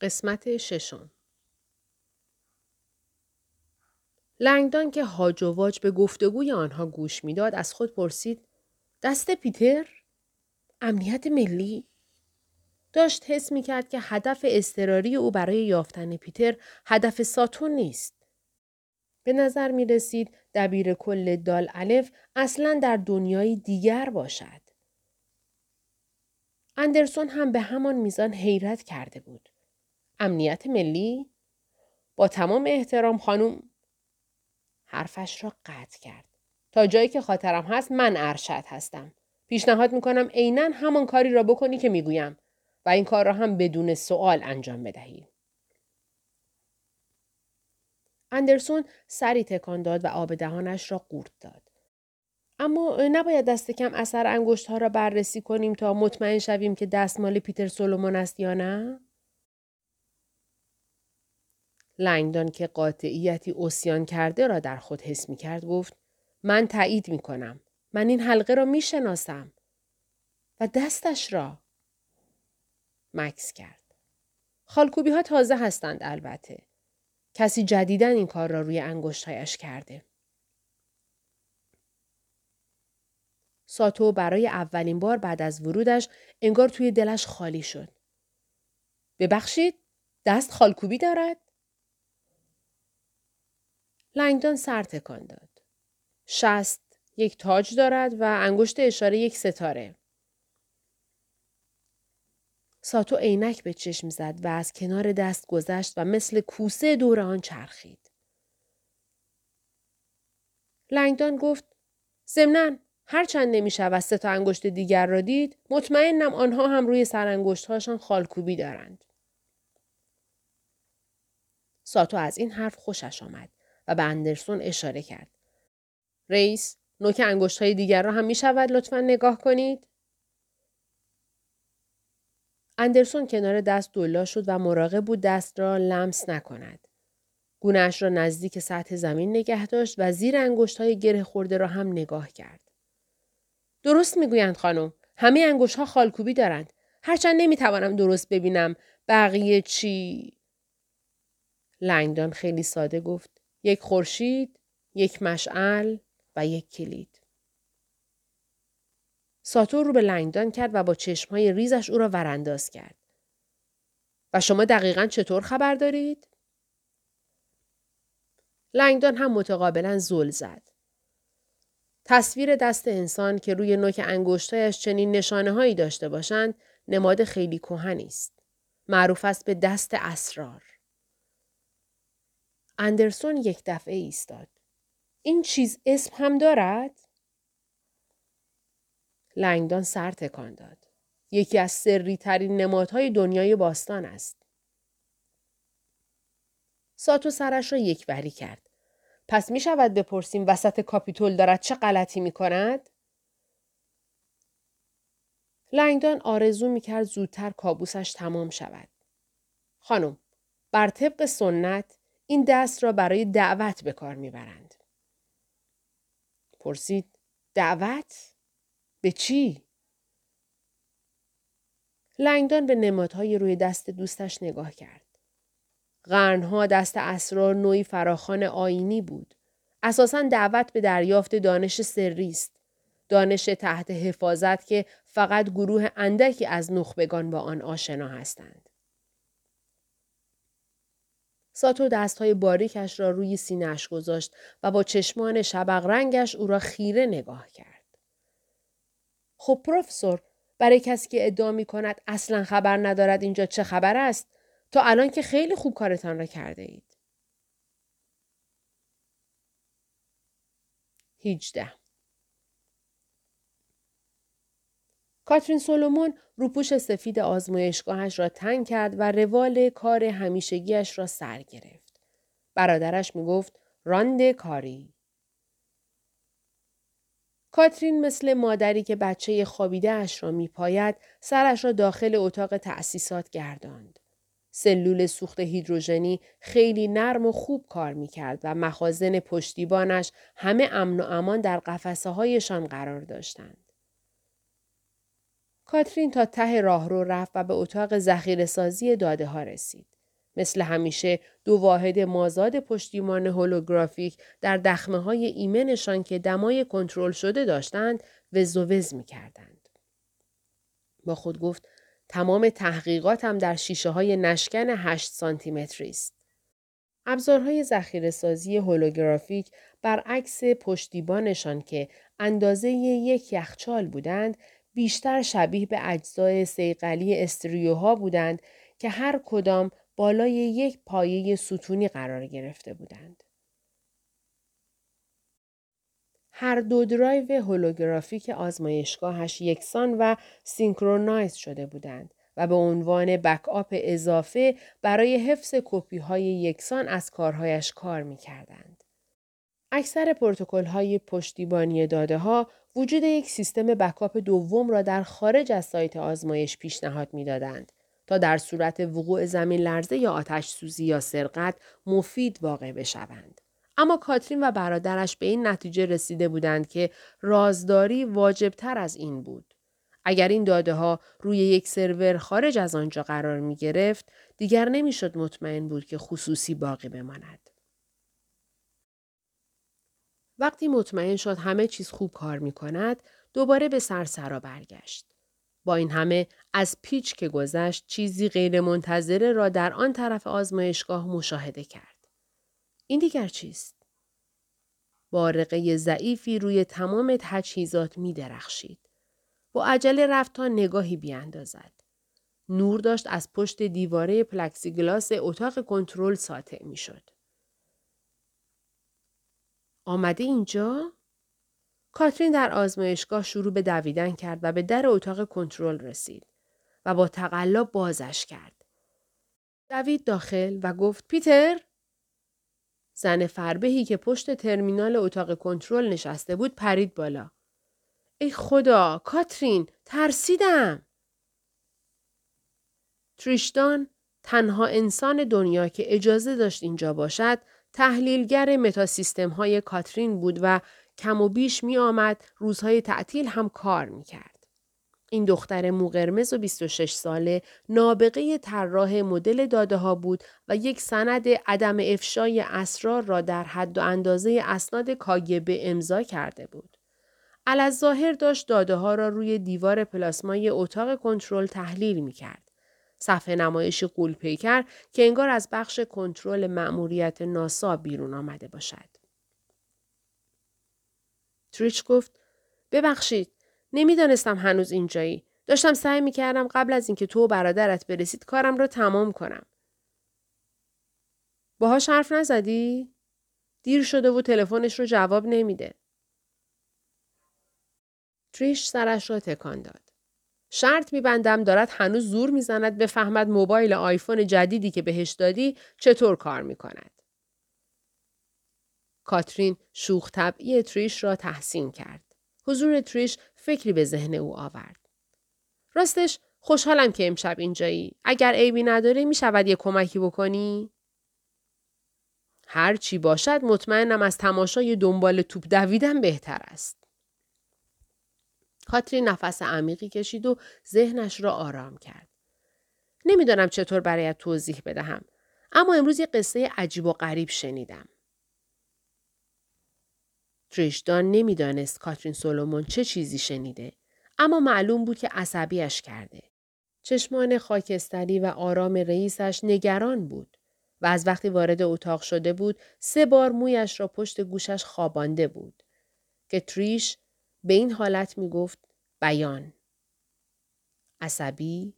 قسمت ششم لنگدان که هاج و واج به گفتگوی آنها گوش می‌داد از خود پرسید دست پیتر؟ امنیت ملی؟ داشت حس می کرد که هدف اضطراری او برای یافتن پیتر هدف ساتون نیست. به نظر می رسید دبیر کل دال الف اصلا در دنیای دیگر باشد. اندرسون هم به همان میزان حیرت کرده بود. امنیت ملی؟ با تمام احترام خانم حرفش را قطع کرد. تا جایی که خاطرم هست من ارشد هستم. پیشنهاد می‌کنم عینا همان کاری را بکنی که می‌گویم و این کار را هم بدون سوال انجام بدهی. اندرسون سری تکان داد و آب دهانش را قورت داد. اما نباید دست کم اثر انگشت ها را بررسی کنیم تا مطمئن شویم که دستمال پیتر سولومون است یا نه؟ لنگدان که قاطعیتی اوسیان کرده را در خود حس می کرد گفت من تایید می کنم. من این حلقه را می شناسم. و دستش را مکس کرد. خالکوبی ها تازه هستند البته. کسی جدیدن این کار را روی انگشتهایش کرده. ساتو برای اولین بار بعد از ورودش انگار توی دلش خالی شد. ببخشید دست خالکوبی دارد؟ لنگدان سر تکان داد. شست یک تاج دارد و انگشت اشاره یک ستاره. ساتو عینک به چشم زد و از کنار دست گذشت و مثل کوسه دور آن چرخید. لنگدان گفت ضمنا هرچند نمی شود سه تا انگشت دیگر را دید مطمئنم آنها هم روی سرانگشت هاشان خالکوبی دارند. ساتو از این حرف خوشش آمد و به اندرسون اشاره کرد. رئیس نوک انگشت های دیگر را هم می شود لطفا نگاه کنید؟ اندرسون کنار دست دولا شد و مراقب بود دست را لمس نکند. گونهش را نزدیک سطح زمین نگه داشت و زیر انگشت های گره خورده را هم نگاه کرد. درست می‌گویند خانم. همه انگشت ها خالکوبی دارند. هرچند نمی‌توانم درست ببینم بقیه چی؟ لنگدان خیلی ساده گفت. یک خورشید، یک مشعل و یک کلید. ساتور رو به لنگدان کرد و با چشمهای ریزش او را ورانداز کرد. و شما دقیقا چطور خبر دارید؟ لنگدان هم متقابلا زل زد. تصویر دست انسان که روی نوک انگشتایش چنین نشانه هایی داشته باشند نماد خیلی کهنی است. معروف است به دست اسرار. اندرسون یک دفعه ایستاد. این چیز اسم هم دارد؟ لنگدان سر تکان داد. یکی از سری ترین نمادهای دنیای باستان است. ساتو سرش را یک وری کرد. پس می شود بپرسیم وسط کاپیتول دارد چه غلطی می کند؟ لنگدان آرزو می کرد زودتر کابوسش تمام شود. خانم، بر طبق سنت این دست را برای دعوت به کار می‌برند. پرسید دعوت؟ به چی؟ لنگدان به نمادهای روی دست دوستش نگاه کرد. قرنها دست اسرار نوعی فراخان آینی بود. اساسا دعوت به دریافت دانش سری است. دانش تحت حفاظت که فقط گروه اندکی از نخبگان با آن آشنا هستند. ساتو دستهای باریکش را روی سینهش گذاشت و با چشمان شبق رنگش او را خیره نگاه کرد. خب پروفسور برای کسی که ادعا می کند اصلا خبر ندارد اینجا چه خبر است تا الان که خیلی خوب کارتان را کرده اید. 18 کاترین سولومون روپوش سفید آزمایشگاهش را تنگ کرد و روال کار همیشگیش را سر گرفت. برادرش می گفت راند کاری. کاترین مثل مادری که بچه خوابیده اش را می پاید سرش را داخل اتاق تأسیسات گرداند. سلول سوخت هیدروژنی خیلی نرم و خوب کار می کرد و مخازن پشتیبانش همه امن و امان در قفسه هایشان قرار داشتند. کاترین تا ته راهرو رفت و به اتاق ذخیره سازی داده ها رسید. مثل همیشه دو واحد مازاد پشتیبان هولوگرافیک در دخمه های ایمنشان که دمای کنترل شده داشتند و وز می کردند. با خود گفت تمام تحقیقاتم در شیشه های نشکن 8 سانتیمتری است. ابزارهای ذخیره سازی هولوگرافیک برعکس پشتیبانشان که اندازه یک یخچال بودند بیشتر شبیه به اجزای سیقلی استریوها بودند که هر کدام بالای یک پایه ستونی قرار گرفته بودند. هر دو درایو هولوگرافیک آزمایشگاهش یکسان و synchronize شده بودند و به عنوان backup اضافه برای حفظ کپی های یکسان از کارهایش کار می کردند. اکثر پروتکل های پشتیبانی داده ها وجود یک سیستم backup دوم را در خارج از سایت آزمایش پیشنهاد می‌دادند تا در صورت وقوع زمین لرزه یا آتش سوزی یا سرقت مفید واقع بشوند. اما کاترین و برادرش به این نتیجه رسیده بودند که رازداری واجبتر از این بود. اگر این داده ها روی یک سرور خارج از آنجا قرار می گرفت، دیگر نمی‌شد مطمئن بود که خصوصی باقی بماند. وقتی مطمئن شد همه چیز خوب کار می کند، دوباره به سرسرا برگشت. با این همه از پیچ که گذشت چیزی غیرمنتظره را در آن طرف آزمایشگاه مشاهده کرد. این دیگر چیست؟ بارقه ضعیفی روی تمام تجهیزات می درخشید. با عجله رفت تا نگاهی بیاندازد. نور داشت از پشت دیواره پلکسیگلاس اتاق کنترل ساطع می شد. آمده اینجا؟ کاترین در آزمایشگاه شروع به دویدن کرد و به در اتاق کنترل رسید و با تقلا بازش کرد. دوید داخل و گفت پیتر زن فربهی که پشت ترمینال اتاق کنترل نشسته بود پرید بالا. ای خدا کاترین ترسیدم. تریشتان تنها انسان دنیا که اجازه داشت اینجا باشد تحلیلگر متاسیستم های کاترین بود و کم و بیش می آمد روزهای تعطیل هم کار می کرد. این دختر موقرمز و 26 ساله نابغه طراح مدل داده ها بود و یک سند عدم افشای اسرار را در حد و اندازه اسناد کاگبه امضا کرده بود. ظاهر داشت داده ها را روی دیوار پلاسمای اتاق کنترل تحلیل می کرد. صفحه نمایشی قول پیکر که انگار از بخش کنترل مأموریت ناسا بیرون آمده باشد. تریچ گفت ببخشید نمی‌دانستم هنوز اینجایی. داشتم سعی می کردم قبل از اینکه تو و برادرت برسید کارم را تمام کنم. باهاش حرف نزدی؟ دیر شده و تلفنش رو جواب نمیده. تریش سرش را تکان داد. شرط میبندم دارد هنوز زور می‌زند بفهمد موبایل آیفون جدیدی که بهش دادی چطور کار می‌کند. کاترین شوخ طبعی تریش را تحسین کرد. حضور تریش فکری به ذهن او آورد. راستش خوشحالم که امشب اینجایی. اگر عیبی نداره می شود یه کمکی بکنی؟ هر چی باشد مطمئنم از تماشای دنبال توپ دویدن بهتر است. کاترین نفس عمیقی کشید و ذهنش را آرام کرد. نمی‌دانم چطور برایت توضیح بدهم. اما امروز یه قصه عجیب و غریب شنیدم. تریشدان نمی‌دانست کاترین سولومون چه چیزی شنیده. اما معلوم بود که عصبیش کرده. چشمان خاکستری و آرام رئیسش نگران بود و از وقتی وارد اتاق شده بود سه بار مویش را پشت گوشش خوابانده بود که تریش به این حالت می گفت بیان. عصبی،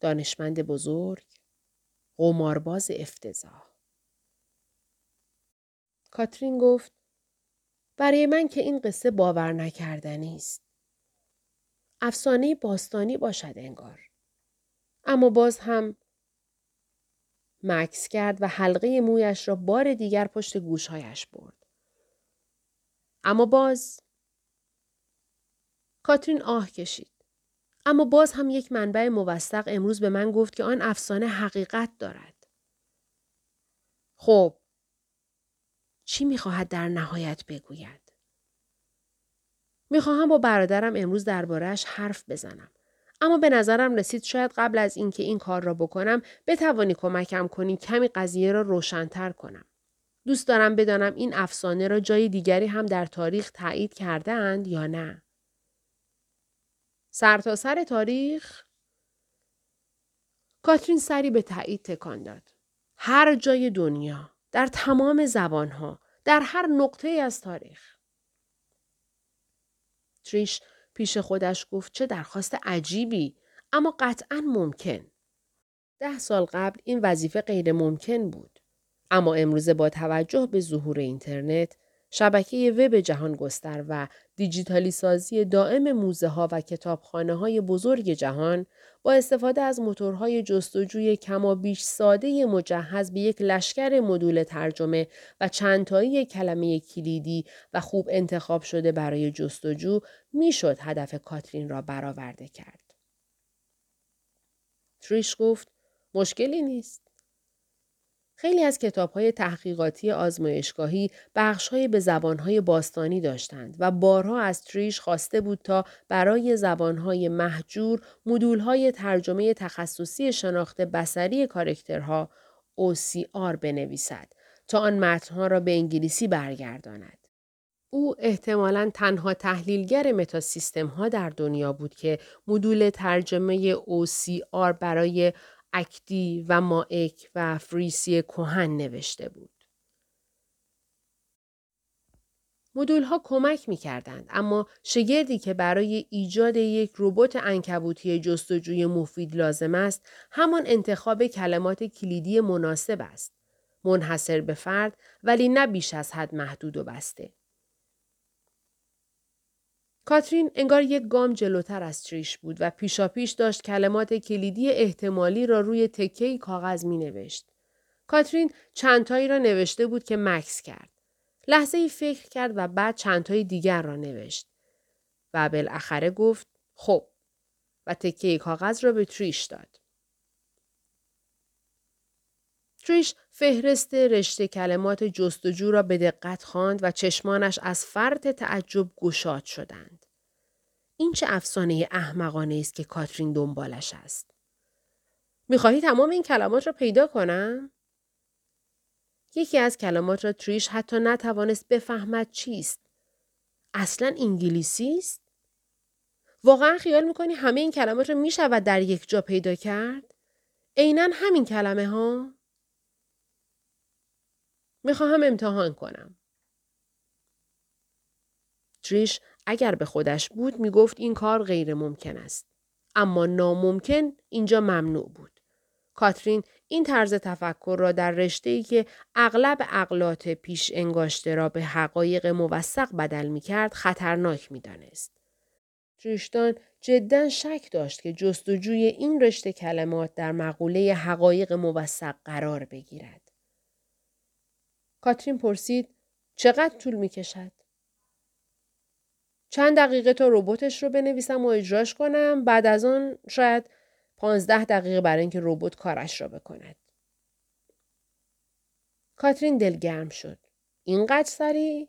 دانشمند بزرگ، قمارباز افتضاح. کاترین گفت برای من که این قصه باور نکردنی است. افسانه باستانی باشد انگار. اما باز هم مکس کرد و حلقه مویش را بار دیگر پشت گوشهایش برد. اما باز کاترین آه کشید. اما باز هم یک منبع موثق امروز به من گفت که آن افسانه حقیقت دارد. خب چی می‌خواهد در نهایت بگوید؟ می‌خواهم با برادرم امروز دربارهش حرف بزنم. اما به نظرم رسید شاید قبل از اینکه این کار را بکنم بتوانی کمکم کنی کمی قضیه را روشنتر کنم. دوست دارم بدانم این افسانه را جای دیگری هم در تاریخ تایید کرده اند یا نه. سرتاسر سر تاریخ کاترین سری به تایید تکان داد. هر جای دنیا، در تمام زبانها، در هر نقطه از تاریخ. تریش پیش خودش گفت چه درخواست عجیبی اما قطعا ممکن. ده سال قبل این وظیفه غیر ممکن بود. اما امروزه با توجه به ظهور اینترنت شبکه وب جهان گستر و دیجیتالی سازی دائم موزه ها و کتابخانه های بزرگ جهان با استفاده از موتورهای جستجوی کما بیش ساده مجهز به یک لشکر مدول ترجمه و چندتایی کلمه کلیدی و خوب انتخاب شده برای جستجو می‌شد هدف کاترین را برآورده کرد. تریش گفت مشکلی نیست. خیلی از های تحقیقاتی آزمایشگاهی های به های باستانی داشتند و بارها از تریش خواسته بود تا برای های محجور های ترجمه تخصصی شناخت بسری کارکترها OCR بنویسد تا آن متنها را به انگلیسی برگرداند. او احتمالا تنها تحلیلگر متاسیستم ها در دنیا بود که مدول ترجمه OCR برای اکدی و مائک و فریسی کوهن نوشته بود. مدول ها کمک می کردند اما شگردی که برای ایجاد یک ربات انکبوتی جستجوی مفید لازم است همان انتخاب کلمات کلیدی مناسب است. منحصر به فرد ولی نه بیش از حد محدود و بسته. کاترین انگار یک گام جلوتر از تریش بود و پیشاپیش داشت کلمات کلیدی احتمالی را روی تکه کاغذ می نوشت. کاترین چندتایی را نوشته بود که مکس کرد. لحظه ای فکر کرد و بعد چندتای دیگر را نوشت. و بالاخره گفت خب و تکه کاغذ را به تریش داد. تریش فهرست رشته کلمات جستجو را به دقت خواند و چشمانش از فرط تعجب گشاد شدند. این چه افسانه احمقانه است که کاترین دنبالش است. می‌خواهی تمام این کلمات را پیدا کنم؟ یکی از کلمات را تریش حتی نتوانست بفهمد چیست. اصلا انگلیسی است؟ واقعا خیال می‌کنی همه این کلمات را می‌شود در یک جا پیدا کرد؟ عینا همین کلمه ها؟ می‌خواهم امتحان کنم. تریش اگر به خودش بود می‌گفت این کار غیر ممکن است. اما ناممکن اینجا ممنوع بود. کاترین این طرز تفکر را در رشته ای که اغلب اقلات پیش انگاشته را به حقایق موثق بدل می کرد خطرناک می دانست. تریشتان جدا شک داشت که جستجوی این رشته کلمات در مقوله حقایق موثق قرار بگیرد. کاترین پرسید چقدر طول می کشد؟ چند دقیقه تا رباتش رو بنویسم و اجراش کنم بعد از آن شاید پانزده دقیقه برای اینکه ربات کارش را بکند. کاترین دلگرم شد. اینقدر سری؟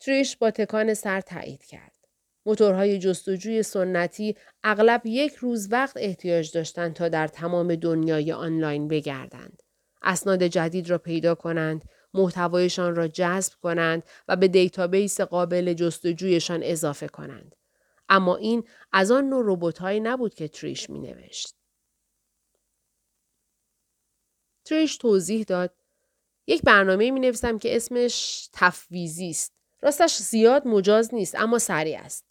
تریش با تکان سر تایید کرد. موتورهای جستجوی سنتی اغلب یک روز وقت احتیاج داشتند تا در تمام دنیای آنلاین بگردند. اسناد جدید را پیدا کنند، محتوایشان را جذب کنند و به دیتابیس قابل جستجویشان اضافه کنند. اما این از آن نوع روبوتهایی نبود که تریش می نوشت. تریش توضیح داد یک برنامه می نویسم که اسمش تفویضی است. راستش زیاد مجاز نیست اما سریع است.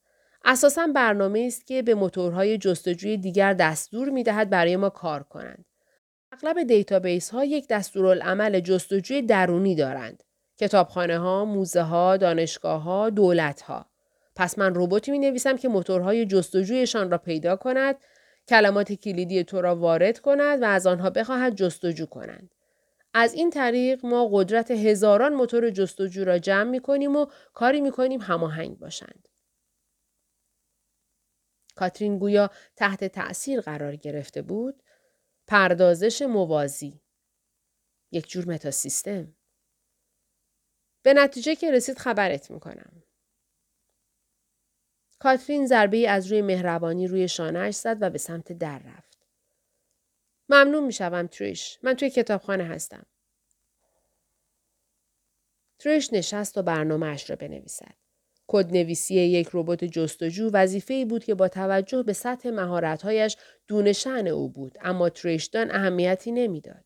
اساسا برنامه است که به موتورهای جستجوی دیگر دستور می دهد برای ما کار کنند. اغلب دیتابیس ها یک دستورالعمل جستجوی درونی دارند. کتابخانه ها، موزه ها، دانشگاه ها، دولت ها. پس من رباتی می نویسم که موتورهای جستجویشان را پیدا کند، کلمات کلیدی تو را وارد کند و از آنها بخواهد جستجو کنند. از این طریق ما قدرت هزاران موتور جستجو را جمع می کنیم و کاری می کنیم هماهنگ باشند. کاترین گویا تحت تأثیر قرار گرفته بود پردازش موازی یک جور متاسیستم به نتیجه که رسید خبرت می‌کنم کاترین ضربه از روی مهربانی روی شانهش زد و به سمت در رفت. ممنون می‌شوم تریش. من توی کتابخانه هستم. تریش نشست و برنامه اش را بنویسد. کدنویسی یک ربات جستجو وظیفه ای بود که با توجه به سطح مهارت‌هایش دون شعن او بود اما تریشدان اهمیتی نمی‌داد.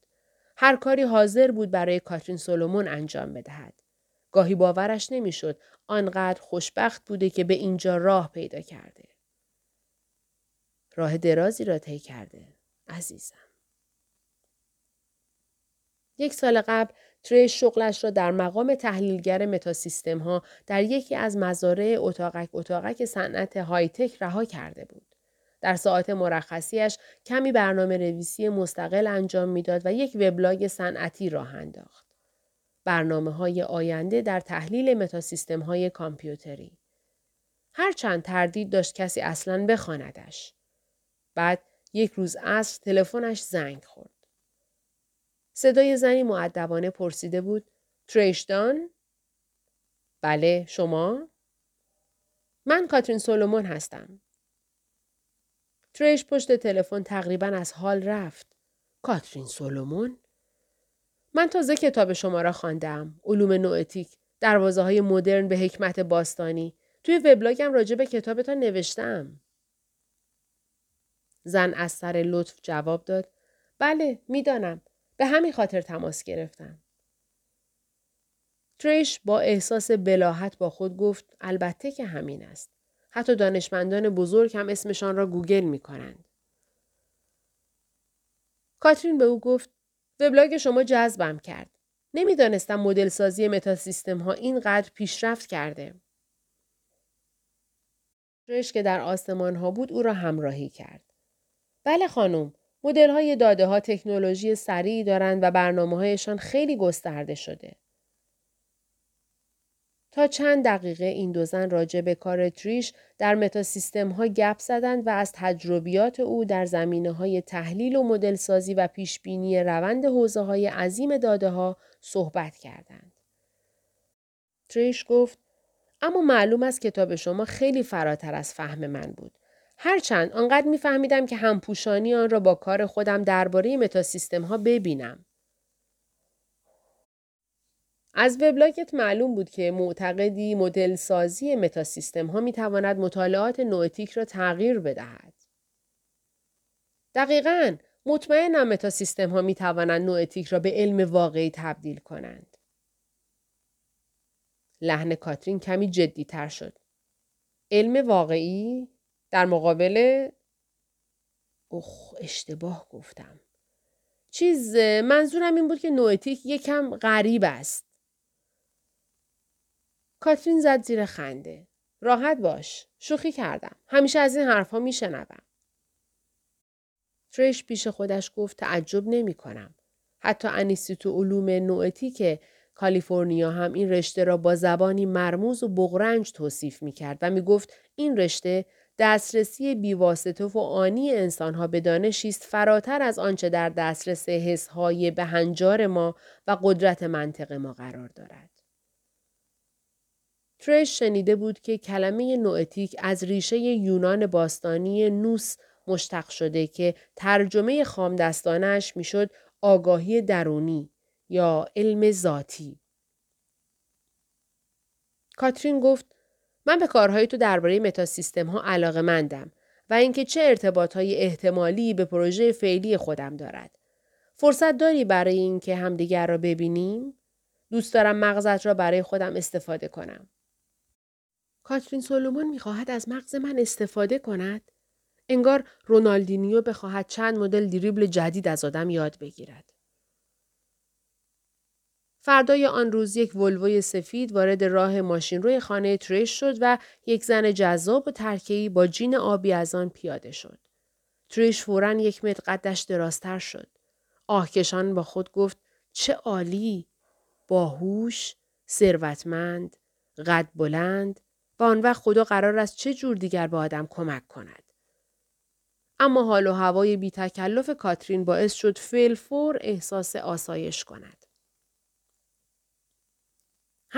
هر کاری حاضر بود برای کاترین سولومون انجام بدهد. گاهی باورش نمی‌شد آنقدر خوشبخت بوده که به اینجا راه پیدا کرده. راه درازی را طی کرده عزیزم. یک سال قبل تریش شغلش را در مقام تحلیلگر متاسیستم ها در یکی از مزارع اتاقک اتاقک صنعت های تک رها کرده بود. در ساعت مرخصیش کمی برنامه نویسی مستقل انجام می‌داد و یک وبلاگ صنعتی راه انداخت. برنامه های آینده در تحلیل متاسیستم های کامپیوتری. هرچند تردید داشت کسی اصلا بخواندش. بعد یک روز عصر تلفنش زنگ خورد. صدای زنی معدبانه پرسیده بود تریشدان؟ بله شما؟ من کاترین سولومون هستم. تریش پشت تلفن تقریبا از حال رفت. کاترین سولومون؟ من تازه کتاب شما را خواندم. علوم نوئتیک. دروازه های مدرن به حکمت باستانی. توی وبلاگم راجع به کتابتان نوشتم. زن از سر لطف جواب داد. بله می‌دانم. به همین خاطر تماس گرفتم. تریش با احساس بلاحت با خود گفت البته که همین است. حتی دانشمندان بزرگ هم اسمشان را گوگل می کنند. کاترین به او گفت وبلاگ شما جذبم کرد. نمی‌دانستم مدل سازی متاسیستم ها اینقدر پیشرفت کرده. تریش که در آسمان ها بود او را همراهی کرد. بله خانم، مدل های داده ها تکنولوژی سریعی دارند و برنامه هایشان خیلی گسترده شده. تا چند دقیقه این دو زن راجع به کار تریش در متاسیستم ها گپ زدند و از تجربیات او در زمینه های تحلیل و مدل سازی و پیش بینی روند حوزه های عظیم داده ها صحبت کردند. تریش گفت اما معلوم است کتاب شما خیلی فراتر از فهم من بود. هرچند آنقدر میفهمیدم که همپوشانی آن را با کار خودم درباره متاسیستم ها ببینم. از وبلاگت معلوم بود که معتقدی مدل سازی متاسیستم ها می تواند مطالعات نوئتیک را تغییر بدهد. دقیقا مطمئنم متاسیستم ها می توانند نوئتیک را به علم واقعی تبدیل کنند. لحن کاترین کمی جدی تر شد. علم واقعی؟ در مقابل اخ اشتباه گفتم. چیز منظورم این بود که نوئتیک یکم غریب است. کاترین زد زیر خنده. راحت باش. شوخی کردم. همیشه از این حرفها میشنوم. تریش پیش خودش گفت تعجب نمی کنم. حتی انیستیتو علوم نوئتیک کالیفرنیا هم این رشته را با زبانی مرموز و بغرنج توصیف می کرد و می گفت این رشته دسترسی بیواسطه و آنی انسانها به دانشی است فراتر از آنچه در دسترس حسهای هنجار ما و قدرت منطق ما قرار دارد. ترش شنیده بود که کلمه نوئتیک از ریشه یونان باستانی نوس مشتق شده که ترجمه خامدستانش می‌شد آگاهی درونی یا علم ذاتی. کاترین گفت من به کارهای تو درباره متاسیستم ها علاقه مندم و اینکه چه ارتباط های احتمالی به پروژه فعلی خودم دارد. فرصت داری برای اینکه همدیگر را ببینیم؟ دوست دارم مغزت را برای خودم استفاده کنم. کاترین سولومون می‌خواهد از مغز من استفاده کند؟ انگار رونالدینیو بخواهد چند مدل دریبل جدید از آدم یاد بگیرد. فردای آن روز یک ولوی سفید وارد راه ماشین روی خانه تریش شد و یک زن جذاب و ترکیی با جین آبی از آن پیاده شد. تریش فورا یک متر قدش درازتر شد. آهکشان با خود گفت چه عالی! باهوش، ثروتمند، قد بلند و آن وقت خدا قرار است چه جور دیگر به آدم کمک کند. اما حال و هوای بی تکلف کاترین باعث شد فیل فور احساس آسایش کند.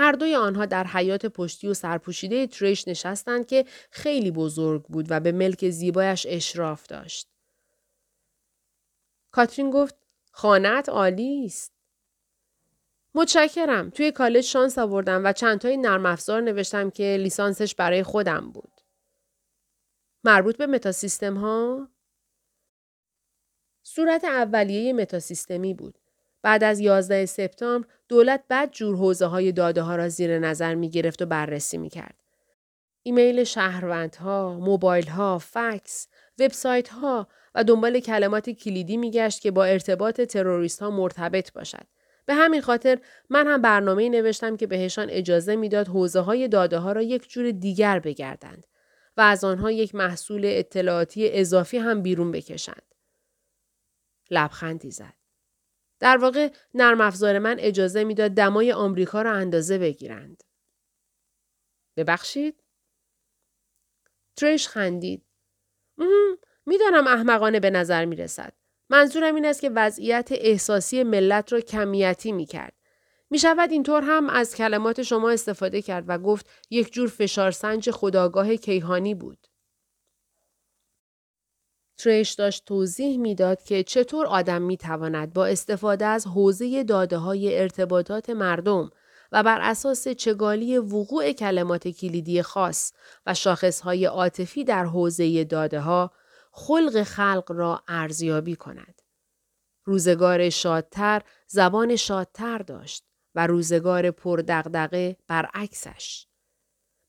هر دوی آنها در حیات پشتی و سرپوشیده تریش نشستند که خیلی بزرگ بود و به ملک زیبایش اشراف داشت. کاترین گفت خانت عالی است. متشکرم. توی کالج شانس آوردم و چند تای نرم افزار نوشتم که لیسانسش برای خودم بود. مربوط به متاسیستم ها؟ صورت اولیه متاسیستمی بود. بعد از 11 سپتامبر دولت بعد جور حوزه های داده ها را زیر نظر می گرفت و بررسی می کرد. ایمیل شهروندها، موبایل ها، فکس، وبسایت ها و دنبال کلمات کلیدی می گشت که با ارتباط تروریست ها مرتبط باشد. به همین خاطر من هم برنامه نوشتم که بهشان اجازه می‌داد حوزه های داده ها را یک جور دیگر بگردند و از آنها یک محصول اطلاعاتی اضافی هم بیرون بکشند. لبخندی زد. در واقع نرم افزار من اجازه می‌داد دمای آمریکا را اندازه بگیرند. ببخشید؟ ترش خندید. می‌دانم احمقانه به نظر می رسد. منظورم این است که وضعیت احساسی ملت را کمیتی می کرد. می شود اینطور هم از کلمات شما استفاده کرد و گفت یک جور فشارسنج خداگاه کیهانی بود. تریش داشت توضیح می‌داد که چطور آدم می تواند با استفاده از حوزه داده های ارتباطات مردم و بر اساس چگالی وقوع کلمات کلیدی خاص و شاخصهای عاطفی در حوزه داده ها خلق خلق را ارزیابی کند. روزگار شادتر زبان شادتر داشت و روزگار پردقدقه برعکسش.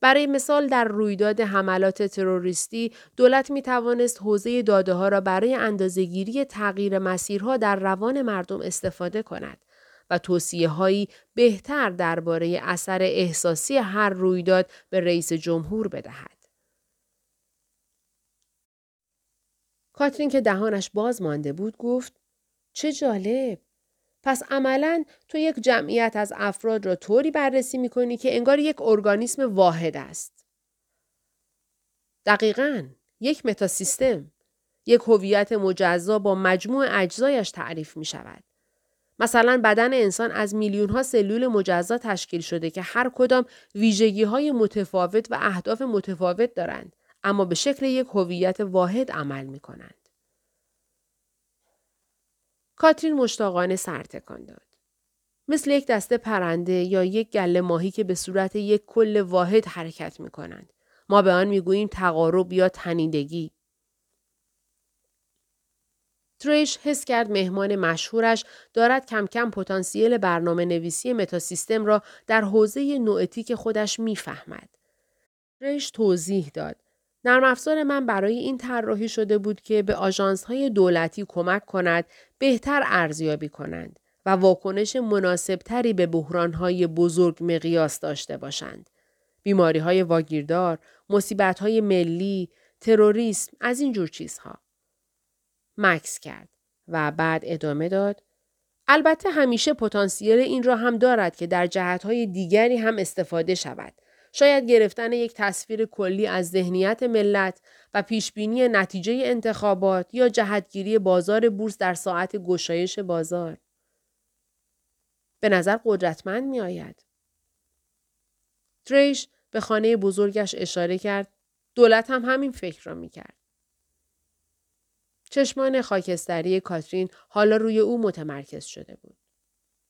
برای مثال در رویداد حملات تروریستی دولت می توانست حوزه داده ها را برای اندازهگیری تغییر مسیرها در روان مردم استفاده کند و توصیه هایی بهتر درباره اثر احساسی هر رویداد به رئیس جمهور بدهد. کاترین که دهانش باز مانده بود گفت چه جالب پس عملا تو یک جمعیت از افراد را طوری بررسی می کنی که انگار یک ارگانیسم واحد است. دقیقا یک متاسیستم. یک هویت مجزا با مجموع اجزایش تعریف می شود. مثلا بدن انسان از میلیون ها سلول مجزا تشکیل شده که هر کدام ویژگی های متفاوت و اهداف متفاوت دارند اما به شکل یک هویت واحد عمل می کنند. کاترین مشتاقانه سر تکان داد. مثل یک دسته پرنده یا یک گله ماهی که به صورت یک کل واحد حرکت می کنند. ما به آن می گوییم تقارب یا تنیدگی. تریش حس کرد مهمان مشهورش دارد کم کم پتانسیل برنامه نویسی متاسیستم را در حوزه نوعتیک خودش می‌فهمد. تریش توضیح داد. نرم افزار من برای این طراحی شده بود که به آژانس های دولتی کمک کند بهتر ارزیابی کنند و واکنش مناسبتری به بحران های بزرگ مقیاس داشته باشند. بیماری های واگیردار، مصیبت های ملی، تروریسم از این جور چیزها. مکس کرد و بعد ادامه داد. البته همیشه پتانسیل این را هم دارد که در جهتهای دیگری هم استفاده شود شاید گرفتن یک تصویر کلی از ذهنیت ملت و پیشبینی نتیجه انتخابات یا جهتگیری بازار بورس در ساعت گشایش بازار. به نظر قدرتمند می آید. تریش به خانه بزرگش اشاره کرد. دولت هم همین فکر را می کرد. چشمان خاکستری کاترین حالا روی او متمرکز شده بود.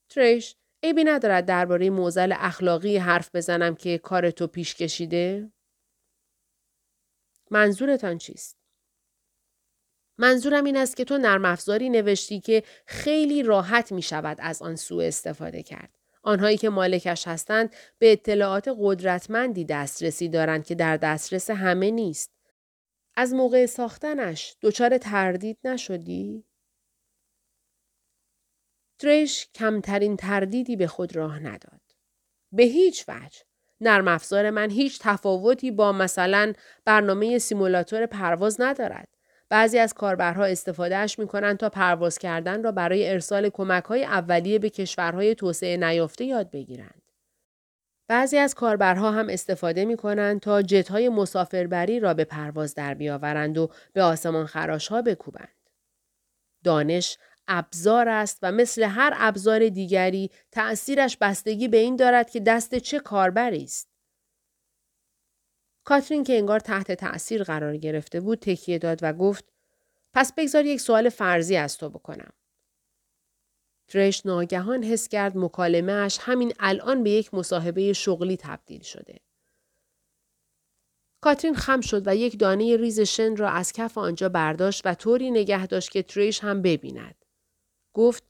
تریش عیبی ندارد درباره موزل اخلاقی حرف بزنم که کار تو پیش کشیده؟ منظورتان چیست؟ منظورم این است که تو نرم افزاری نوشتی که خیلی راحت می شود از آن سوء استفاده کرد. آنهایی که مالکش هستند به اطلاعات قدرتمندی دسترسی دارند که در دسترس همه نیست. از موقع ساختنش دچار تردید نشدی؟ تریش کمترین تردیدی به خود راه نداد. به هیچ وجه. نرم افزار من هیچ تفاوتی با مثلا برنامه سیمولاتور پرواز ندارد. بعضی از کاربرها استفادهش می کنند تا پرواز کردن را برای ارسال کمک های اولیه به کشورهای توسعه نیافته یاد بگیرند. بعضی از کاربرها هم استفاده می کنند تا جت های مسافربری را به پرواز در بیاورند و به آسمان خراش ها بکوبند. دانش ابزار است و مثل هر ابزار دیگری تأثیرش بستگی به این دارد که دست چه کاربری است. کاترین که انگار تحت تأثیر قرار گرفته بود تکیه داد و گفت پس بگذار یک سوال فرضی از تو بکنم. ترش ناگهان حس کرد مکالمهش همین الان به یک مصاحبه شغلی تبدیل شده. کاترین خم شد و یک دانه ریز شن را از کف آنجا برداشت و طوری نگه داشت که تریش هم ببیند. گفت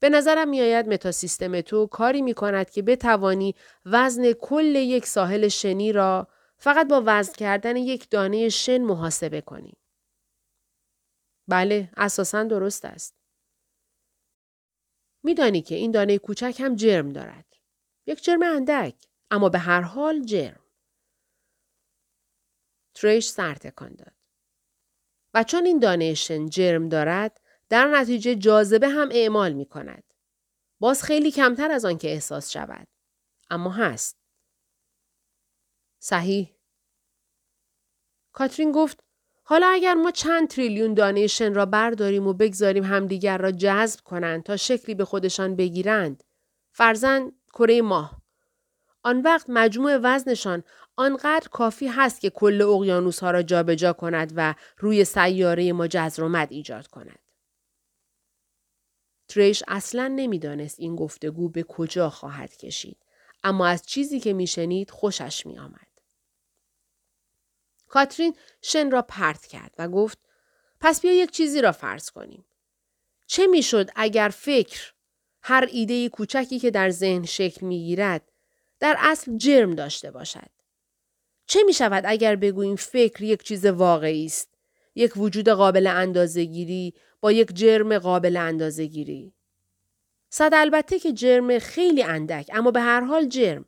به نظرم میآید متاسیستم تو کاری می کند که بتوانی وزن کل یک ساحل شنی را فقط با وزن کردن یک دانه شن محاسبه کنی. بله، اساسا درست است. میدانی که این دانه کوچک هم جرم دارد. یک جرم اندک، اما به هر حال جرم. تریش سر تکان داد. و چون این دانه شن جرم دارد، در نتیجه جاذبه هم اعمال می کند. باز خیلی کمتر از آن که احساس شود. اما هست. صحیح. کاترین گفت حالا اگر ما چند تریلیون دانه شن را برداریم و بگذاریم همدیگر را جذب کنند تا شکلی به خودشان بگیرند فرزن کره ماه آن وقت مجموع وزنشان آنقدر کافی هست که کل اقیانوس ها را جابجا جا کند و روی سیاره ما جزر و مد ایجاد کند. تریش اصلا نمی‌دانست این گفتگو به کجا خواهد کشید اما از چیزی که میشنید خوشش می آمد. کاترین شن را پرت کرد و گفت پس بیا یک چیزی را فرض کنیم. چه می‌شد اگر فکر هر ایده کوچکی که در ذهن شکل می‌گیرد در اصل جرم داشته باشد؟ چه می شود اگر بگوییم فکر یک چیز واقعی است؟ یک وجود قابل اندازهگیری با یک جرم قابل اندازهگیری؟ صد البته که جرم خیلی اندک اما به هر حال جرم.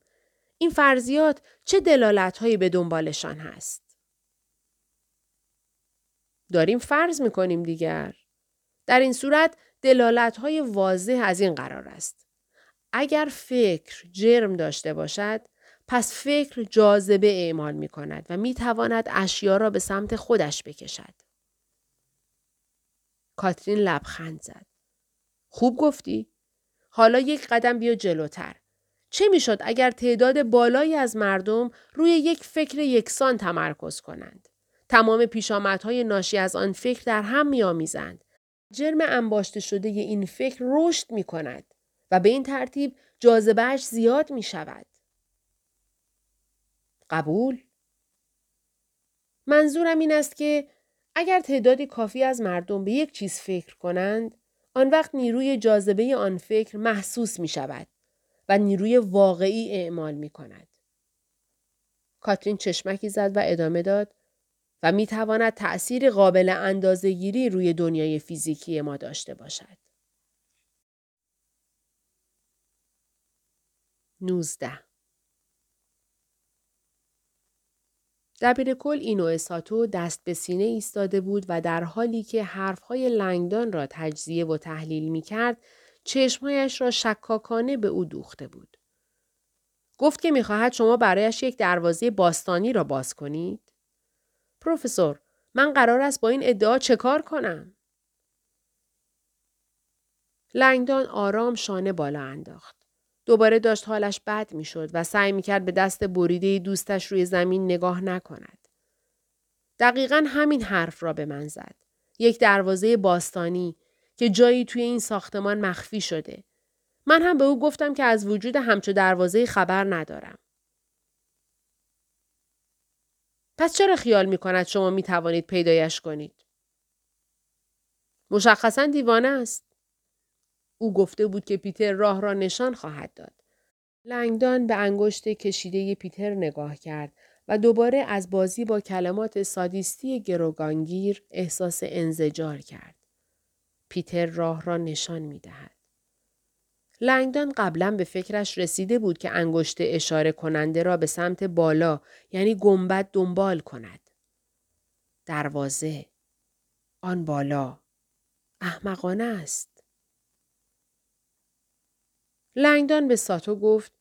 این فرضیات چه دلالت هایی به دنبالشان هست؟ داریم فرض می‌کنیم دیگر. در این صورت دلالت های واضح از این قرار است. اگر فکر جرم داشته باشد پس فکر جاذبه اعمال می کند و می تواند اشیا را به سمت خودش بکشد. کاترین لبخند زد. خوب گفتی؟ حالا یک قدم بیا جلوتر. چه می‌شد اگر تعداد بالایی از مردم روی یک فکر یکسان تمرکز کنند؟ تمام پیشامدهای ناشی از آن فکر در هم میآمیزند. جرم انباشته شده این فکر رشد می کند و به این ترتیب جاذبهش زیاد می شود. قبول؟ منظورم این است که اگر تعدادی کافی از مردم به یک چیز فکر کنند، آن وقت نیروی جاذبه آن فکر محسوس می شود و نیروی واقعی اعمال می کند. کاترین چشمکی زد و ادامه داد و می تواند تأثیر قابل اندازهگیری روی دنیای فیزیکی ما داشته باشد. 19. دبیر کل اینو ساتو دست به سینه ایستاده بود و در حالی که حرفهای لنگدان را تجزیه و تحلیل می کرد، چشمهایش را شکاکانه به او دوخته بود. گفت که می‌خواهد شما برایش یک دروازه باستانی را باز کنید؟ پروفسور، من قرار است با این ادعا چه کار کنم؟ لنگدان آرام شانه بالا انداخت. دوباره داشت حالش بد می‌شد و سعی می‌کرد به دست بریده دوستش روی زمین نگاه نکند. دقیقا همین حرف را به من زد. یک دروازه باستانی که جایی توی این ساختمان مخفی شده. من هم به او گفتم که از وجود همچو دروازه خبر ندارم. پس چرا خیال می کند شما می توانید پیدایش کنید؟ مشخصا دیوانه است. او گفته بود که پیتر راه را نشان خواهد داد. لنگدان به انگشت کشیده پیتر نگاه کرد و دوباره از بازی با کلمات سادیستی گروگانگیر احساس انزجار کرد. پیتر راه را نشان می دهد. لنگدان قبلا به فکرش رسیده بود که انگشت اشاره کننده را به سمت بالا یعنی گنبد دنبال کند. دروازه. آن بالا. احمقانه است. لنگدان به ساتو گفت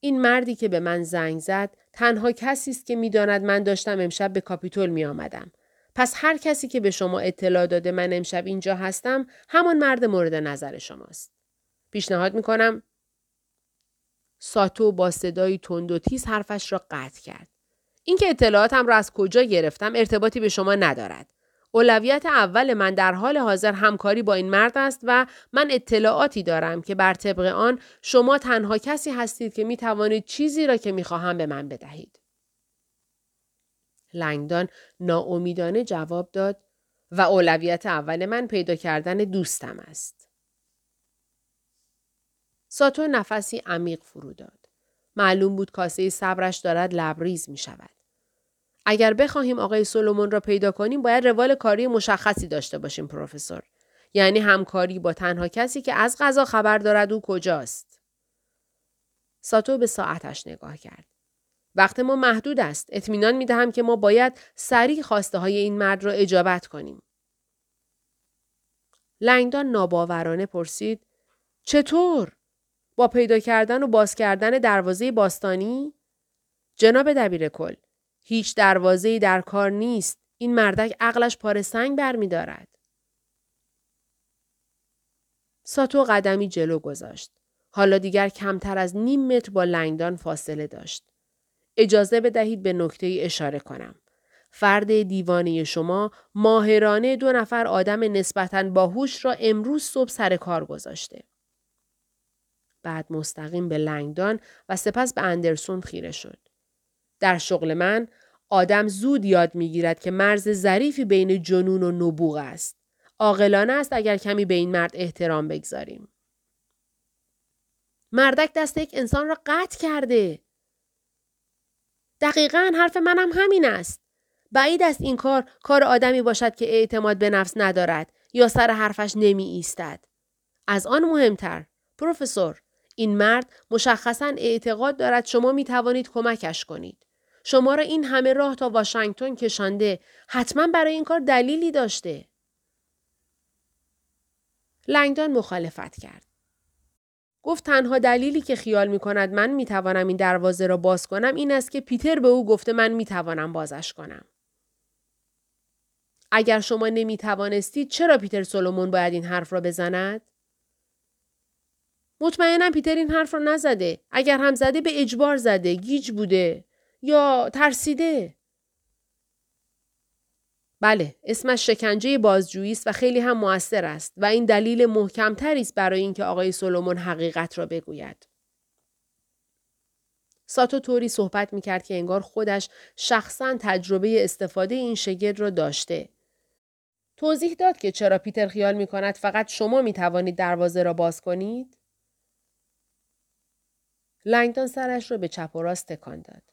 این مردی که به من زنگ زد تنها کسی است که می‌داند من داشتم امشب به کاپیتول می آمدم. پس هر کسی که به شما اطلاع داده من امشب اینجا هستم همان مرد مورد نظر شماست. پیشنهاد می‌کنم ساتو با صدایی تند و تیز حرفش را قطع کرد. اینکه اطلاعاتم را از کجا گرفتم ارتباطی به شما ندارد. اولویت اول من در حال حاضر همکاری با این مرد است و من اطلاعاتی دارم که بر طبق آن شما تنها کسی هستید که می توانید چیزی را که می خواهم به من بدهید. لنگدان ناامیدانه جواب داد و اولویت اول من پیدا کردن دوستم است. ساتو نفسی عمیق فرو داد. معلوم بود کاسه صبرش دارد لبریز می شود. اگر بخواهیم آقای سولومون را پیدا کنیم باید روال کاری مشخصی داشته باشیم پروفسور. یعنی همکاری با تنها کسی که از غذا خبر دارد او کجاست. ساتو به ساعتش نگاه کرد. وقت ما محدود است. اطمینان می دهم که ما باید سریع خواسته های این مرد را اجابت کنیم. لنگدان ناباورانه پرسید چطور؟ با پیدا کردن و باز کردن دروازه باستانی؟ جناب دبیر کل، هیچ دروازه‌ای در کار نیست. این مردک عقلش پار سنگ برمیدارد. ساتو قدمی جلو گذاشت. حالا دیگر کمتر از نیم متر با لنگدان فاصله داشت. اجازه بدهید به نکته اشاره کنم. فرد دیوانه شما ماهرانه دو نفر آدم نسبتاً باهوش را امروز صبح سر کار گذاشته. بعد مستقیم به لنگدان و سپس به اندرسون خیره شد. در شغل من آدم زود یاد می‌گیرد که مرز ظریفی بین جنون و نبوغ است. عاقلانه است اگر کمی به این مرد احترام بگذاریم. مردک دست یک انسان را قطع کرده. دقیقا حرف منم همین است. بعید است این کار کار آدمی باشد که اعتماد به نفس ندارد یا سر حرفش نمی ایستد. از آن مهمتر پروفسور این مرد مشخصا اعتقاد دارد شما می توانید کمکش کنید. شما را این همه راه تا واشنگتن کشانده حتما برای این کار دلیلی داشته. لنگدان مخالفت کرد. گفت تنها دلیلی که خیال می کند من می توانم این دروازه را باز کنم این است که پیتر به او گفته من می توانم بازش کنم. اگر شما نمی توانستید چرا پیتر سولومون باید این حرف را بزند؟ مطمئنم پیتر این حرف را نزده. اگر هم زده به اجبار زده. گیج بوده. یا ترسیده. بله، اسمش شکنجه بازجویی است و خیلی هم موثر است و این دلیل محکمتری است برای اینکه آقای سولومون حقیقت را بگوید. ساتو طوری صحبت می‌کرد که انگار خودش شخصا تجربه استفاده این شگرد را داشته. توضیح داد که چرا پیتر خیال می کند فقط شما می توانید دروازه را باز کنید؟ لنگدان سرش را به چپ و راست تکان داد.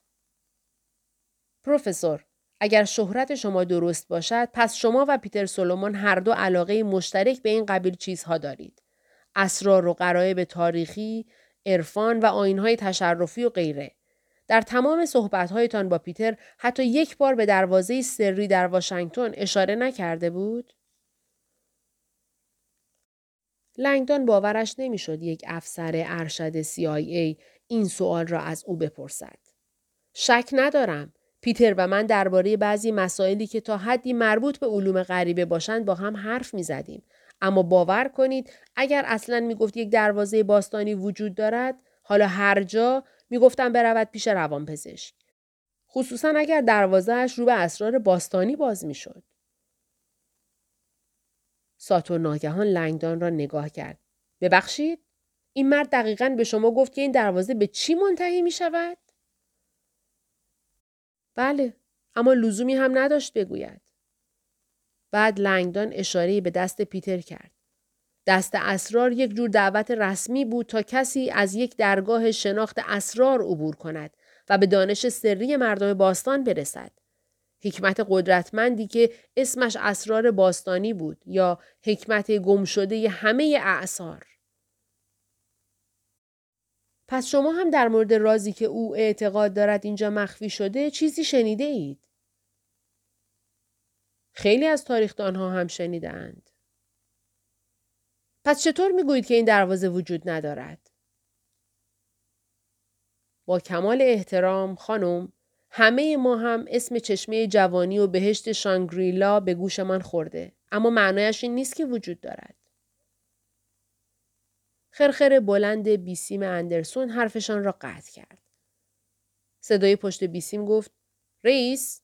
پروفسور، اگر شهرت شما درست باشد پس شما و پیتر سولومون هر دو علاقه مشترک به این قبیل چیزها دارید. اسرار و قرائب تاریخی، عرفان و آینهای تشرفی و غیره. در تمام صحبتهایتان با پیتر حتی یک بار به دروازه سری در واشنگتن اشاره نکرده بود؟ لنگدان باورش نمی‌شد یک افسر ارشد CIA این سوال را از او بپرسد. شک ندارم. پیتر و من درباره بعضی مسائلی که تا حدی مربوط به علوم غریبه باشند با هم حرف می زدیم. اما باور کنید اگر اصلا می گفت یک دروازه باستانی وجود دارد حالا هر جا می گفتم برود پیش روانپزشک. خصوصا اگر دروازهش رو به اسرار باستانی باز می شد. ساتو ناگهان لنگدان را نگاه کرد. ببخشید؟ این مرد دقیقا به شما گفت که این دروازه به چی منتهی می شود؟ بله اما لزومی هم نداشت بگوید. بعد لنگدان اشاره به دست پیتر کرد. دست اسرار یک جور دعوت رسمی بود تا کسی از یک درگاه شناخت اسرار عبور کند و به دانش سری مردم باستان برسد. حکمت قدرتمندی که اسمش اسرار باستانی بود یا حکمت گمشده همه اعثار. پس شما هم در مورد رازی که او اعتقاد دارد اینجا مخفی شده چیزی شنیده اید؟ خیلی از تاریخدانها هم شنیدند. پس چطور می‌گویید که این دروازه وجود ندارد؟ با کمال احترام خانم همه ما هم اسم چشمه جوانی و بهشت شانگریلا به گوشمان خورده. اما معنایش این نیست که وجود دارد. خرخر بلند بیسیم اندرسون حرفشان را قطع کرد. صدای پشت بیسیم گفت رئیس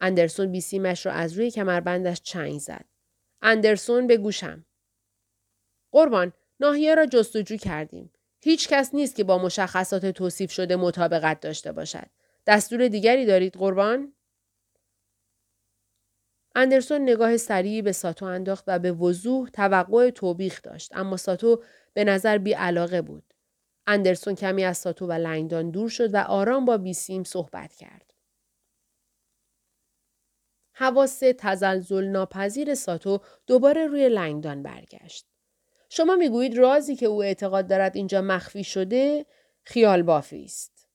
اندرسون بیسیمش را از روی کمربندش چنگ زد. اندرسون به گوشم. قربان ناحیه را جستجو کردیم. هیچ کس نیست که با مشخصات توصیف شده مطابقت داشته باشد. دستور دیگری دارید قربان؟ اندرسون نگاه سریعی به ساتو انداخت و به وضوح توقع توبیخ داشت اما ساتو به نظر بی علاقه بود. اندرسون کمی از ساتو و لنگدان دور شد و آرام با بیسیم صحبت کرد. حواس تزلزل ناپذیر ساتو دوباره روی لنگدان برگشت. شما می‌گویید رازی که او اعتقاد دارد اینجا مخفی شده خیال بافی است.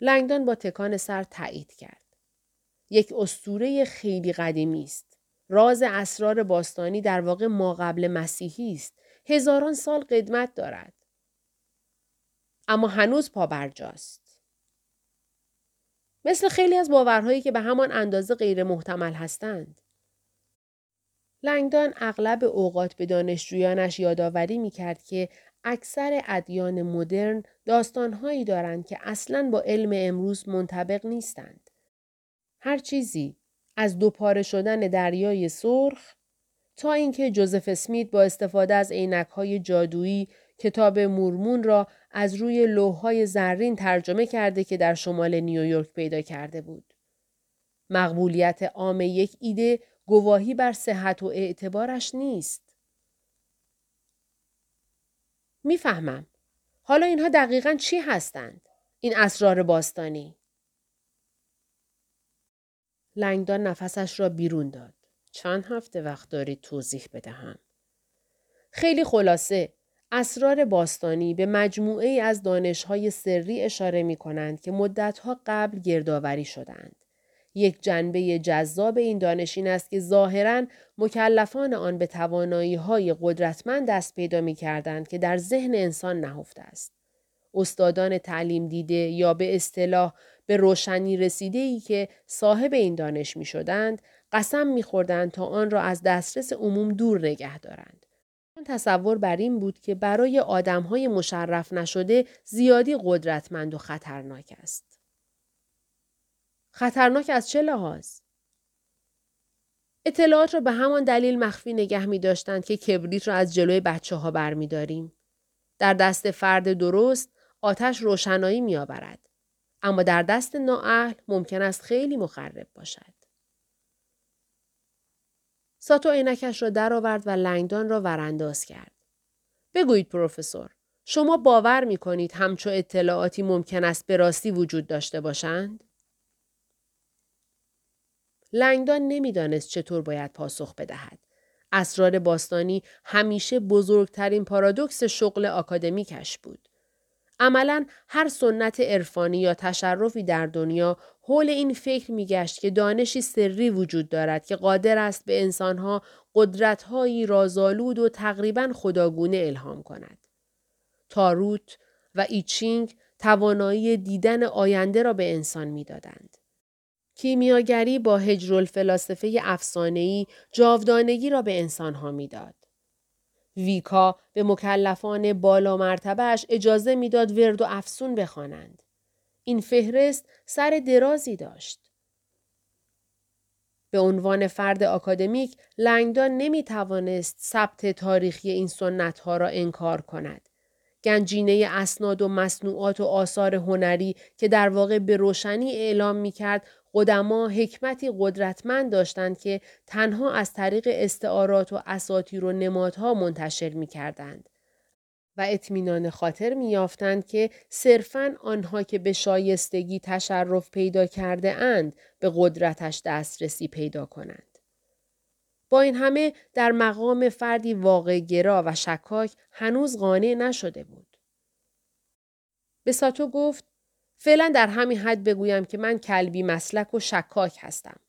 لنگدان با تکان سر تایید کرد. یک استوره خیلی قدیمی است. راز اسرار باستانی در واقع ما قبل مسیحی است. هزاران سال قدمت دارد. اما هنوز پابرجاست. مثل خیلی از باورهایی که به همان اندازه غیر محتمل هستند. لنگدان اغلب اوقات به دانشجویانش یادآوری می کرد که اکثر ادیان مدرن داستانهایی دارند که اصلا با علم امروز منطبق نیستند. هر چیزی از دوپاره شدن دریای سرخ تا اینکه جوزف اسمیت با استفاده از های جادویی کتاب مورمون را از روی لوحهای زرین ترجمه کرده که در شمال نیویورک پیدا کرده بود. مقبولیت عام یک ایده گواهی بر صحت و اعتبارش نیست. می‌فهمم. حالا اینها دقیقا چی هستند؟ این اسرار باستانی. لنگدان نفسش را بیرون داد. چند هفته وقت دارید توضیح بدهم. خیلی خلاصه اسرار باستانی به مجموعه ای از دانشهای سری اشاره می کنند که مدتها قبل گردآوری شدند. یک جنبه جذاب این دانش این است که ظاهرا مکلفان آن به توانایی های قدرتمند دست پیدا می کردند که در ذهن انسان نهفته است. استادان تعلیم دیده یا به اصطلاح به روشنی رسیده ای که صاحب این دانش می شدند قسم می خوردند تا آن را از دسترس عموم دور نگه دارند. تصور بر این بود که برای های مشرف نشده زیادی قدرتمند و خطرناک است. خطرناک از چه لحاظ؟ اطلاعات را به همان دلیل مخفی نگه می داشتند که کبریت را از جلوی بچه ها بر می داریم. در دست فرد درست آتش روشنایی می آورد. اما در دست نااهل ممکن است خیلی مخرب باشد. ساتو عینکش را درآورد و لنگدان را ورانداز کرد. بگویید پروفسور، شما باور می کنید همچو اطلاعاتی ممکن است به راستی وجود داشته باشند؟ لنگدان نمی‌دانست چطور باید پاسخ بدهد. اسرار باستانی همیشه بزرگترین پارادوکس شغل آکادمیکش بود. عملا هر سنت عرفانی یا تشرفی در دنیا حول این فکر میگشت که دانشی سری وجود دارد که قادر است به انسانها قدرتهایی رازآلود و تقریبا خداگونه الهام کند. تاروت و ایچینگ توانایی دیدن آینده را به انسان می‌دادند. کیمیاگری با هجر الفلاسفه افسانه‌ای جاودانگی را به انسانها می‌داد. ویکا به مکلفان بالا مرتبهش اجازه می‌داد ورد و افسون بخوانند. این فهرست سر درازی داشت. به عنوان فرد آکادمیک لنگدان نمی توانست ثبت تاریخی این سنت ها را انکار کند. گنجینه اسناد و مصنوعات و آثار هنری که در واقع به روشنی اعلام می کرد قدما حکمتی قدرتمند داشتند که تنها از طریق استعارات و اساتیر و نمادها منتشر می کردند. و اطمینان خاطر می یافتند که صرفا آنها که به شایستگی تشرف پیدا کرده اند به قدرتش دسترسی پیدا کنند. با این همه در مقام فردی واقع گرا و شکاک هنوز قانع نشده بود. به ساتو گفت فعلا در همین حد بگویم که من کلبی مسلک و شکاک هستم.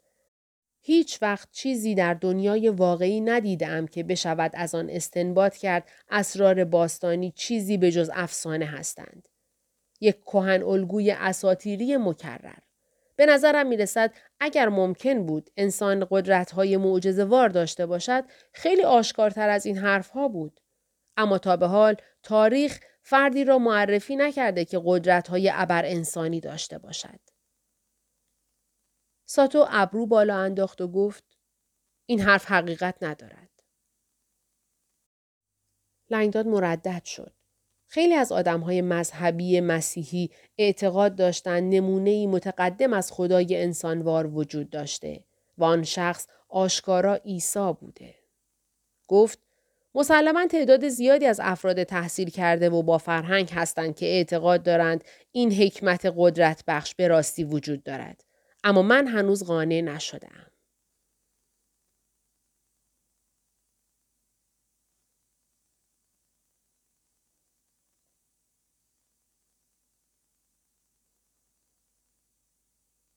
هیچ وقت چیزی در دنیای واقعی ندیدم که بشود از آن استنباط کرد اسرار باستانی چیزی به جز افسانه هستند. یک کهن الگوی اساتیری مکرر. به نظرم می رسد اگر ممکن بود انسان قدرت های معجزوار داشته باشد خیلی آشکارتر از این حرف ها بود. اما تا به حال تاریخ فردی را معرفی نکرده که قدرت های ابر انسانی داشته باشد. ساتو ابرو بالا انداخت و گفت این حرف حقیقت ندارد. لنگداد مردد شد. خیلی از آدم های مذهبی مسیحی اعتقاد داشتند نمونه متقدم از خدای انسانوار وجود داشته و آن شخص آشکارا عیسی بوده. گفت مسلما تعداد زیادی از افراد تحصیل کرده و با فرهنگ هستند که اعتقاد دارند این حکمت قدرت بخش به راستی وجود دارد. اما من هنوز قانع نشدم.